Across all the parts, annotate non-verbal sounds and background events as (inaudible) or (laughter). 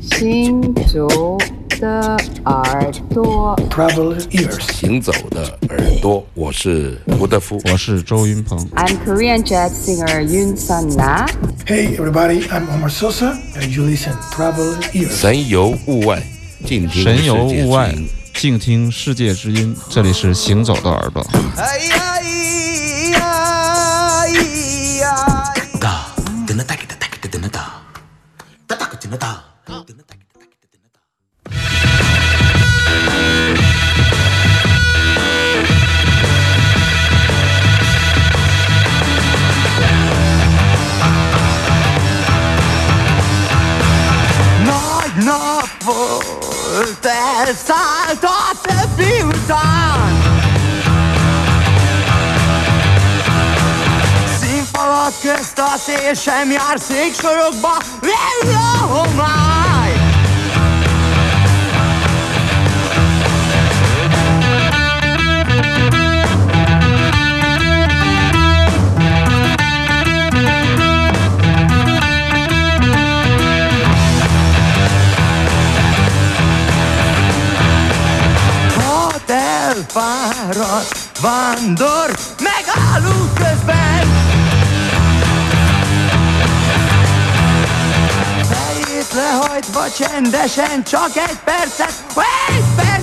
行走的耳朵，Travel ears. 行走的耳朵，我是胡德夫。我是周云鹏。I'm Korean jazz singer Yoon Sun Na. Hey everybody, I'm Omar Sosa, and you listen Travel ears. 神游物外，静听神游物外音，静听世界之音。这里是行走的耳朵。哎呀 Színfalak közt a szél sem jár széksorokba, végre a homály. Hat elfáradt vándor, megállunk lehajtva csendesen csak egy percet, egy percet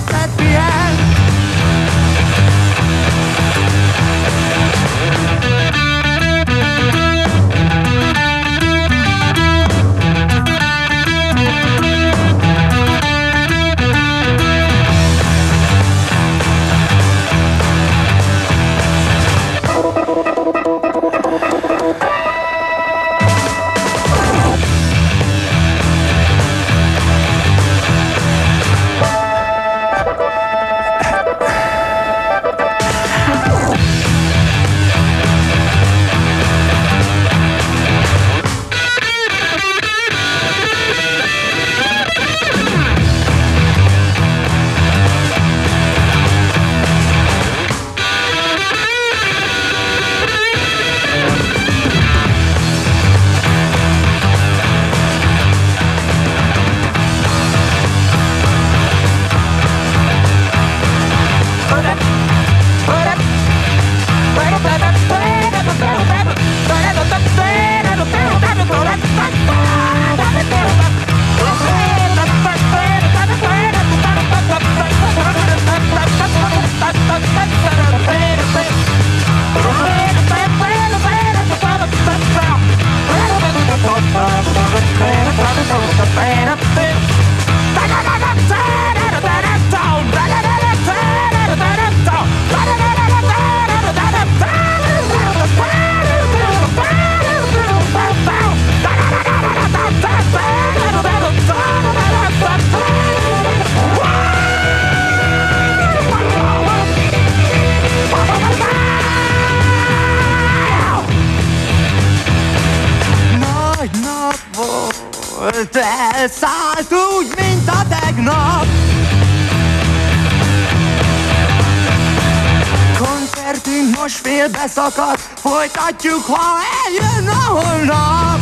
volt, elszállt úgy, mint a tegnap. Koncertünk most félbe szakadt, folytatjuk, ha eljön a holnap “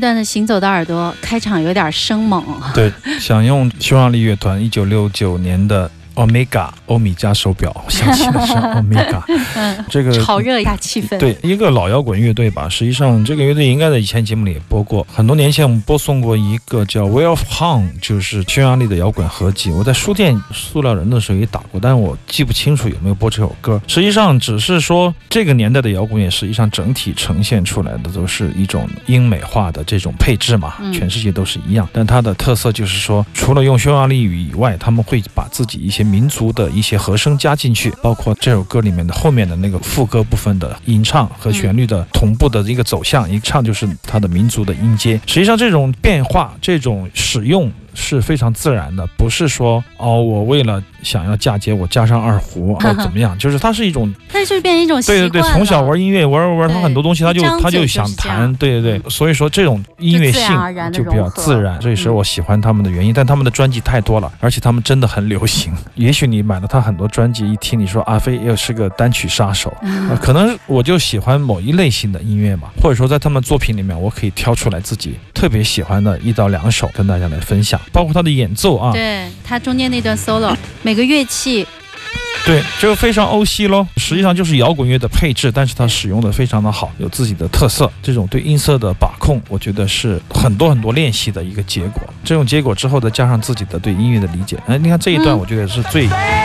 段的行走的耳朵”开场有点生猛，对，想用匈牙利乐团一九六九年的《Omega 欧米茄手表，我 (laughs) 想起的是 Omega 这个炒热一下气氛。对，一个老摇滚乐队吧。实际上，这个乐队应该在以前节目里也播过。很多年前，我们播送过一个叫《Way of Han》，就是匈牙利的摇滚合集。我在书店塑料人的时候也打过，但是我记不清楚有没有播这首歌。实际上，只是说这个年代的摇滚乐，实际上整体呈现出来的都是一种英美化的这种配置嘛，嗯全世界都是一样。但它的特色就是说，除了用匈牙利语以外，他们会把自己一些民族的一些和声加进去，包括这首歌里面的后面的那个副歌部分的吟唱和旋律的同步的一个走向，一唱就是它的民族的音阶。实际上，这种变化、这种使用。是非常自然的，不是说哦，我为了想要嫁接，我加上二胡或 (laughs) 怎么样，就是它是一种 (laughs) 但是就变成一种习对对对，从小玩音乐玩玩玩，他很多东西他就他就想弹，对对对，所以说这种音乐性就比较自然，这也是嗯我喜欢他们的原因。但他们的专辑太多了，而且他们真的很流行。(laughs) 也许你买了他很多专辑，一听你说阿飞又是个单曲杀手，呃可能我就喜欢某一类型的音乐嘛，或者说在他们作品里面，我可以挑出来自己特别喜欢的一到两首跟大家来分享，包括他的演奏啊，对他中间那段 solo，每个乐器对，这个非常欧西喽，实际上就是摇滚乐的配置，但是它使用的非常的好，有自己的特色。这种对音色的把控，我觉得是很多很多练习的一个结果。这种结果之后再加上自己的对音乐的理解，哎，你看这一段，嗯我觉得是最。乐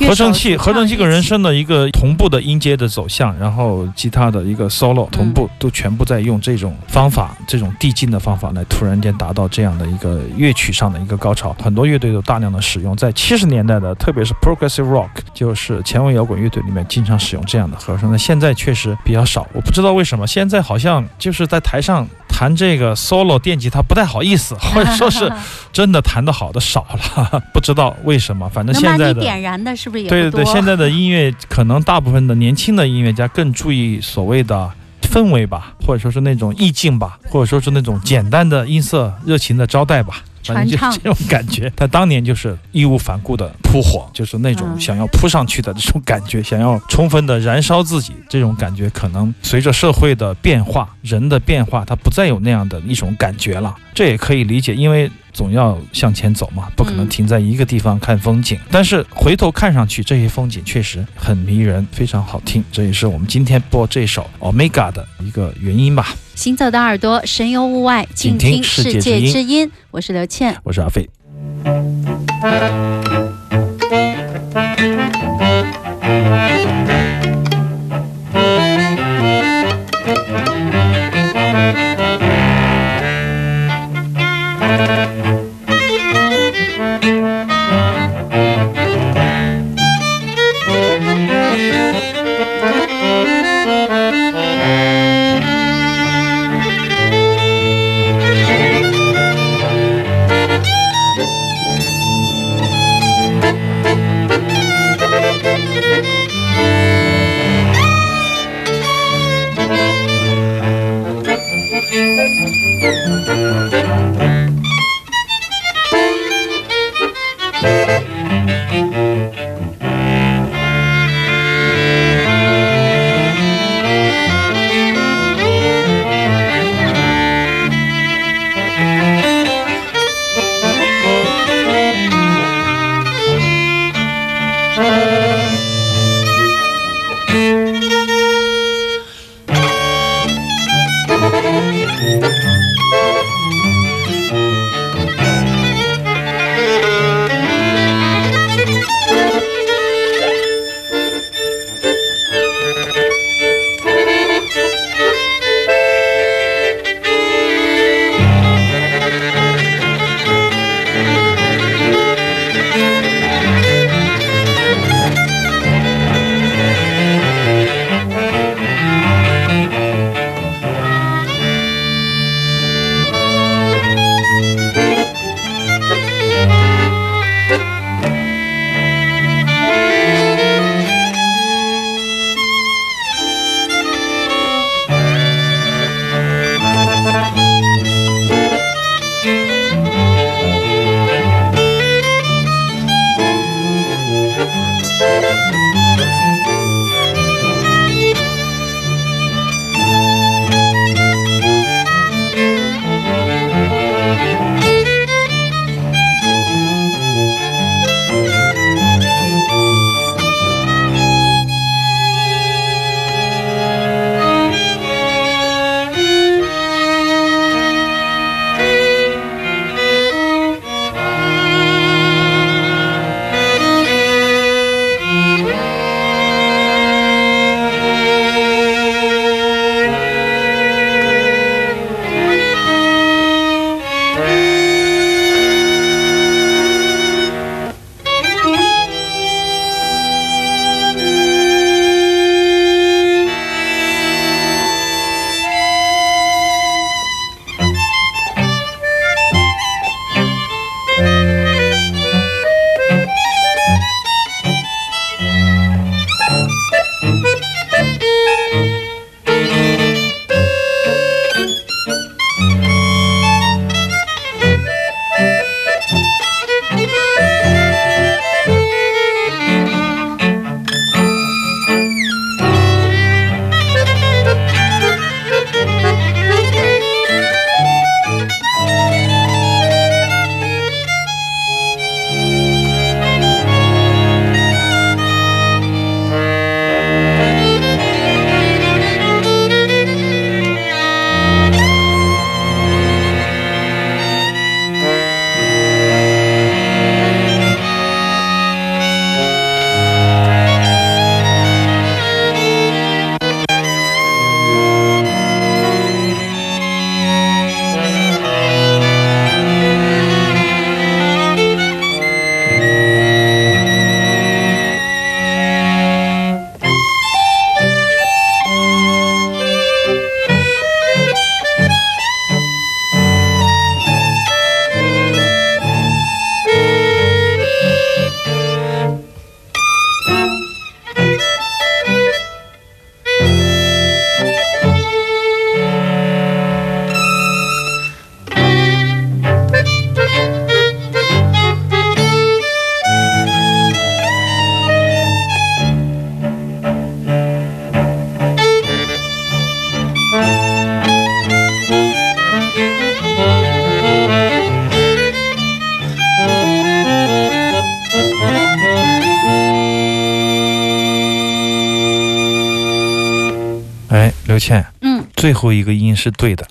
合成器，合成器跟人声的一个同步的音阶的走向，然后吉他的一个 solo 同步，都全部在用这种方法，这种递进的方法来突然间达到这样的一个乐曲上的一个高潮。很多乐队都大量的使用，在七十年代的，特别是 progressive rock，就是前卫摇滚乐队里面经常使用这样的和声。那现在确实比较少，我不知道为什么现在好像就是在台上弹这个 solo 电吉他不太好意思，(laughs) 或者说是 (laughs) 真的弹得好的少了，(laughs) 不知道为什么。反正现在的。你点燃的是不是？对对对，现在的音乐可能大部分的年轻的音乐家更注意所谓的氛围吧，或者说是那种意境吧，或者说是那种简单的音色、热情的招待吧。反正就传唱这种感觉，他当年就是义无反顾的扑火，就是那种嗯想要扑上去的这种感觉，想要充分的燃烧自己，这种感觉可能随着社会的变化、人的变化，他不再有那样的一种感觉了。这也可以理解，因为总要向前走嘛，不可能停在一个地方看风景。但是回头看上去，这些风景确实很迷人，非常好听。这也是我们今天播这首 Omega 的一个原因吧。行走的耳朵，神游物外，静听世界之音。我是刘倩，我是阿飞。秋倩，嗯，最后一个音是对的，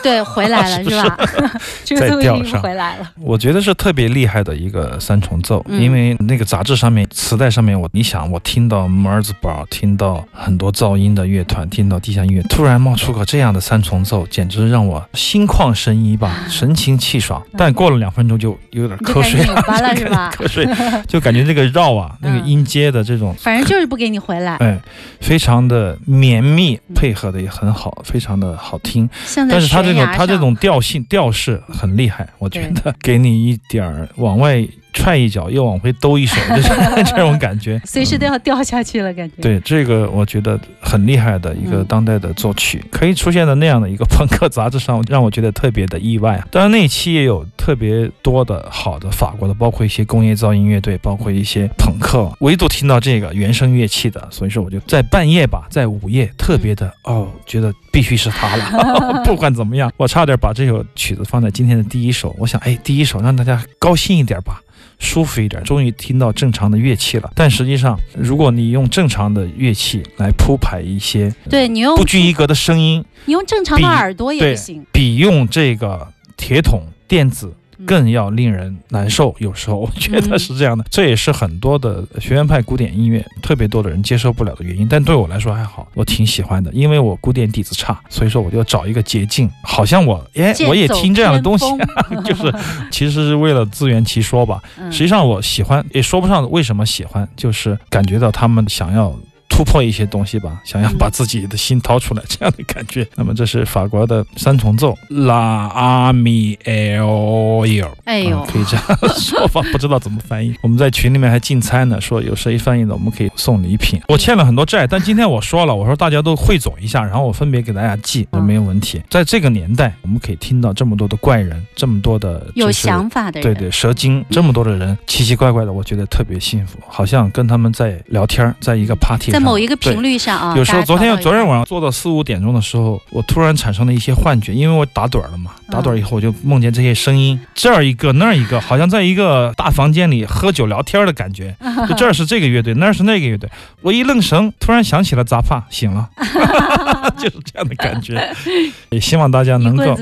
(laughs) 对，回来了 (laughs) 是吧？(laughs) 这个在最后一个调上回来了。我觉得是特别厉害的一个三重奏，嗯因为那个杂志上面、磁带上面，我你想，我听到摩尔兹堡，听到很多噪音的乐团，听到地下音乐，突然冒出个这样的三重奏，简直让我心旷神怡吧，神清气爽。但过了两分钟就有点瞌睡了，拧巴了是吧？瞌睡，就感觉这个绕啊，那个嗯音阶的这种。反正就是不给你回来。哎，非常的绵密，嗯配合的也很好，非常的好听。但是它这种他这种调性调式很厉害，我觉得。给你一点儿往外踹一脚，又往回兜一手，(laughs) 就是 (laughs) 这种感觉。随时都要掉下去了，感觉。对这个，我觉得很厉害的一个嗯当代的作曲，可以出现在那样的一个朋克杂志上，让我觉得特别的意外。当然那一期也有特别多的好的法国的，包括一些工业噪音乐队，包括一些朋克，唯独听到这个原声乐器的，所以说我就在半夜吧，在午夜特别的哦，觉得必须是他了。(laughs) 不管怎么样，我差点把这首曲子放在今天的第一首。我想，哎，第一首让大家高兴一点吧。舒服一点，终于听到正常的乐器了。但实际上，如果你用正常的乐器来铺排一些对你用不拘一格的声音，你用正常的比耳朵也行。比用这个铁桶电子嗯更要令人难受。(laughs) 有时候我觉得嗯是这样的，这也是很多的学院派古典音乐特别多的人接受不了的原因。但对我来说还好，我挺喜欢的，因为我古典底子差，所以说我就找一个捷径，好像我哎我也听这样的东西，(laughs) 就是其实是为了自圆其说吧。嗯实际上我喜欢，也说不上为什么喜欢，就是感觉到他们想要。突破一些东西吧，想要嗯把自己的心掏出来，这样的感觉。那么这是法国的三重奏，La Ami El Il，哎呦啊，可以这样说吧，不知道怎么翻译。我们在群里面还竞猜呢，说有谁翻译的，我们可以送礼品。我欠了很多债，但今天我说了，我说大家都汇总一下，然后我分别给大家寄，嗯没有问题。在这个年代，我们可以听到这么多的怪人，这么多的有就是想法的人，对对，蛇精这么多的人，奇奇怪怪的，我觉得特别幸福，好像跟他们在聊天儿，在一个 party 上在某一个频率上啊。有时候昨天昨天晚上做到四五点钟的时候，我突然产生了一些幻觉，因为我打盹儿了嘛，打盹儿以后我就梦见这些声音，这儿一个那儿一个，好像在一个大房间里喝酒聊天的感觉。(laughs) 就这儿是这个乐队，那儿是那个乐队，我一愣神，突然想起了杂帕，醒了，(laughs) 就是这样的感觉。也希望大家能够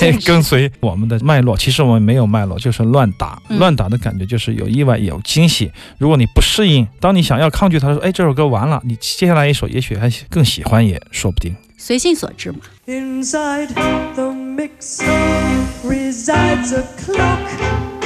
对。跟随我们的脉络，其实我们没有脉络，就是乱打。嗯乱打的感觉就是有意外有惊喜。如果你不适应，当你想要抗拒它的时候，哎，这首歌完了，你接下来一首也许还更喜欢，也说不定。随性所致嘛。Inside the mixer resides a clock.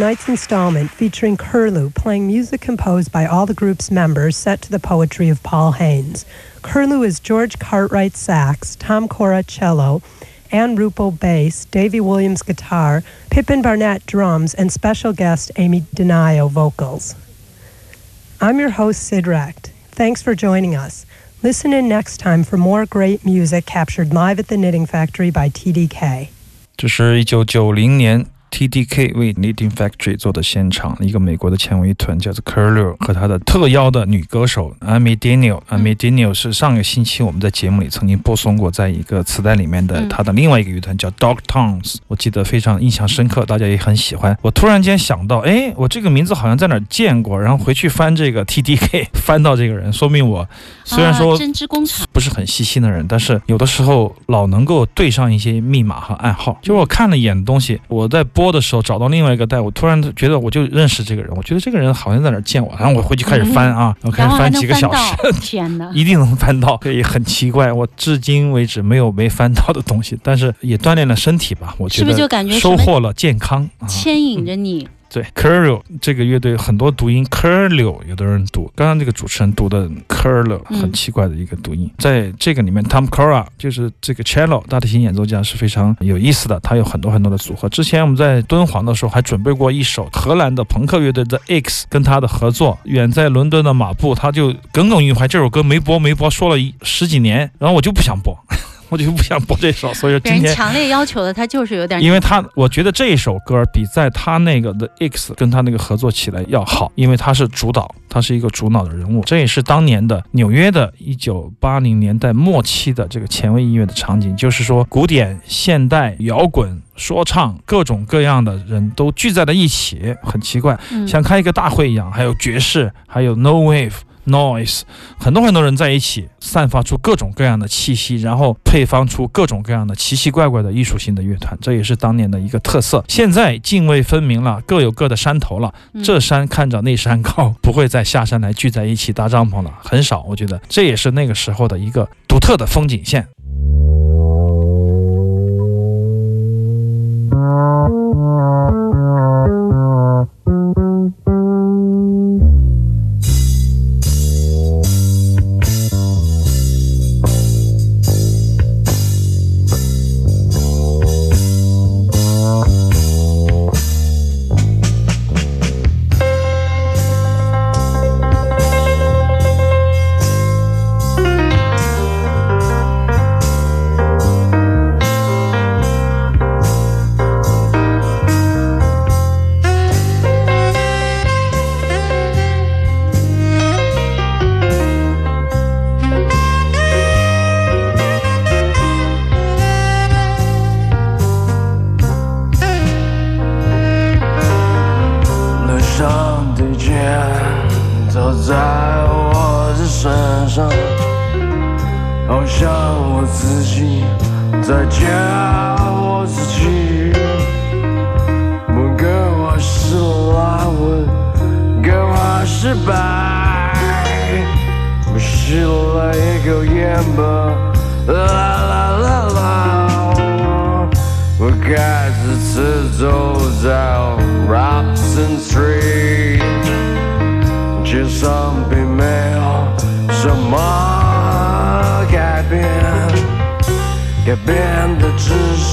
tonight's installment featuring Curlew playing music composed by all the group's members set to the poetry of Paul Haynes. Curlew is George Cartwright sax, Tom Cora cello, Ann Rupel bass, Davy Williams guitar, Pippin Barnett drums, and special guest Amy Denayo vocals. I'm your host, Sid Recht. Thanks for joining us. Listen in next time for more great music captured live at the Knitting Factory by TDK. 这是一九九零年 TDK 为 Knitting Factory 做的现场，一个美国的前卫团叫做 Curlew 和他的特邀的女歌手 Amy Daniel。Amy Daniel 是上个星期我们在节目里曾经播送过，在一个磁带里面的他的另外一个乐团叫 Dog Tones，我记得非常印象深刻，大家也很喜欢。我突然间想到，哎，我这个名字好像在哪儿见过，然后回去翻这个 TDK，(laughs) 翻到这个人，说明我虽然说针织工厂不是很细心的人，但是有的时候老能够对上一些密码和暗号。就我看了一眼东西，我在播的时候找到另外一个带，我突然觉得我就认识这个人，我觉得这个人好像在哪儿见过，然后我回去开始翻啊，我开始翻几个小时，天哪，(laughs) 一定能翻到，对，很奇怪，我至今为止没有没翻到的东西，但是也锻炼了身体吧，我觉得收获了健康，啊牵引着你。对 Curlew 这个乐队很多读音 Curlew，有的人读，刚刚这个主持人读的 Curlew 嗯很奇怪的一个读音。在这个里面，Tom Cora 就是这个 cello 大提琴演奏家是非常有意思的，他有很多很多的组合。之前我们在敦煌的时候还准备过一首荷兰的朋克乐队 The X 跟他的合作，远在伦敦的马布他就耿耿于怀，这首歌没播没播，说了一十几年，然后我就不想播。我就不想播这首，所以今天强烈要求的，他就是有点，因为他，我觉得这一首歌比在他那个的 X 跟他那个合作起来要好，因为他是主导，他是一个主脑的人物。这也是当年的纽约的1980年代末期的这个前卫音乐的场景，就是说古典、现代、摇滚。说唱各种各样的人都聚在了一起，很奇怪，嗯像开一个大会一样。还有爵士，还有 No Wave。Noise，很多很多人在一起，散发出各种各样的气息，然后配方出各种各样的奇奇怪怪的艺术性的乐团，这也是当年的一个特色。现在泾渭分明了，各有各的山头了，嗯这山看着那山高，不会再下山来聚在一起搭帐篷了，很少。我觉得这也是那个时候的一个独特的风景线。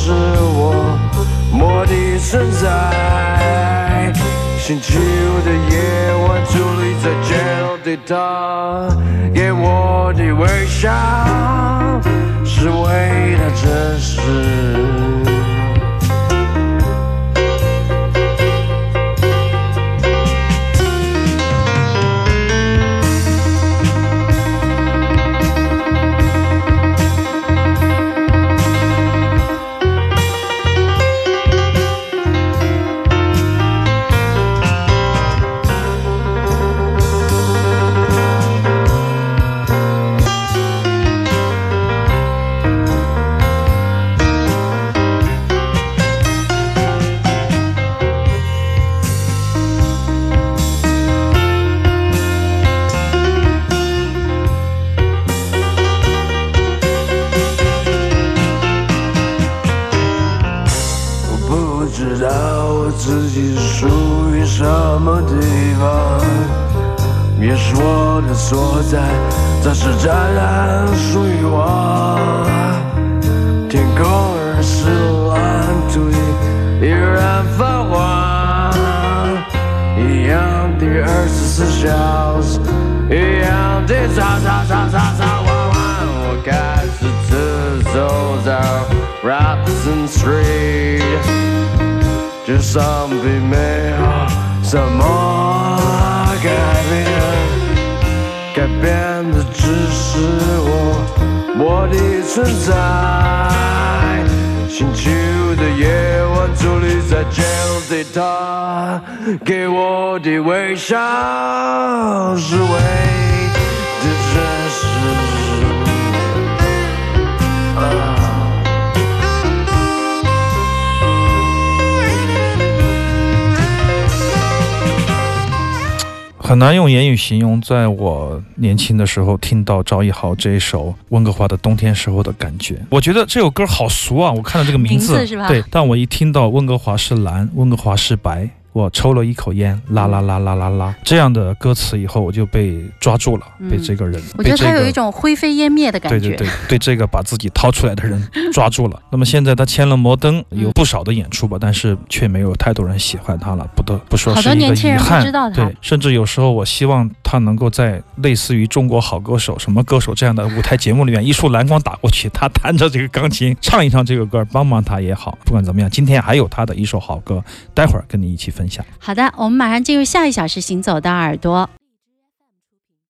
是我魔的存在。星期五的夜晚，伫立在街头的他给我的微笑，是为了真实。一样的吵吵吵吵吵玩玩。我开始自走在 Robinson Street，街上并没有什么改变，改变的只是我我的存在。星期五的夜晚，伫立在街头对他给我的微笑是唯一的真实。很难用言语形容，在我年轻的时候听到赵一豪这一首温哥华的冬天时候的感觉。我觉得这首歌好俗啊！我看到这个名字，名字是吧对，但我一听到温哥华是蓝，温哥华是白。我抽了一口烟，啦啦啦啦啦啦，这样的歌词以后我就被抓住了，嗯被这个人，我觉得被他有一种灰飞烟灭的感觉。对对对，对这个把自己掏出来的人抓住了。(laughs) 那么现在他签了摩登，嗯有不少的演出吧，但是却没有太多人喜欢他了，不得不说是一个遗憾知道。他对，甚至有时候我希望他能够在类似于《中国好歌手》什么歌手这样的舞台节目里面，一束蓝光打过去，他弹着这个钢琴唱一唱这个歌，帮帮他也好。不管怎么样，今天还有他的一首好歌，待会儿跟你一起分好的，我们马上进入下一小时《行走的耳朵》。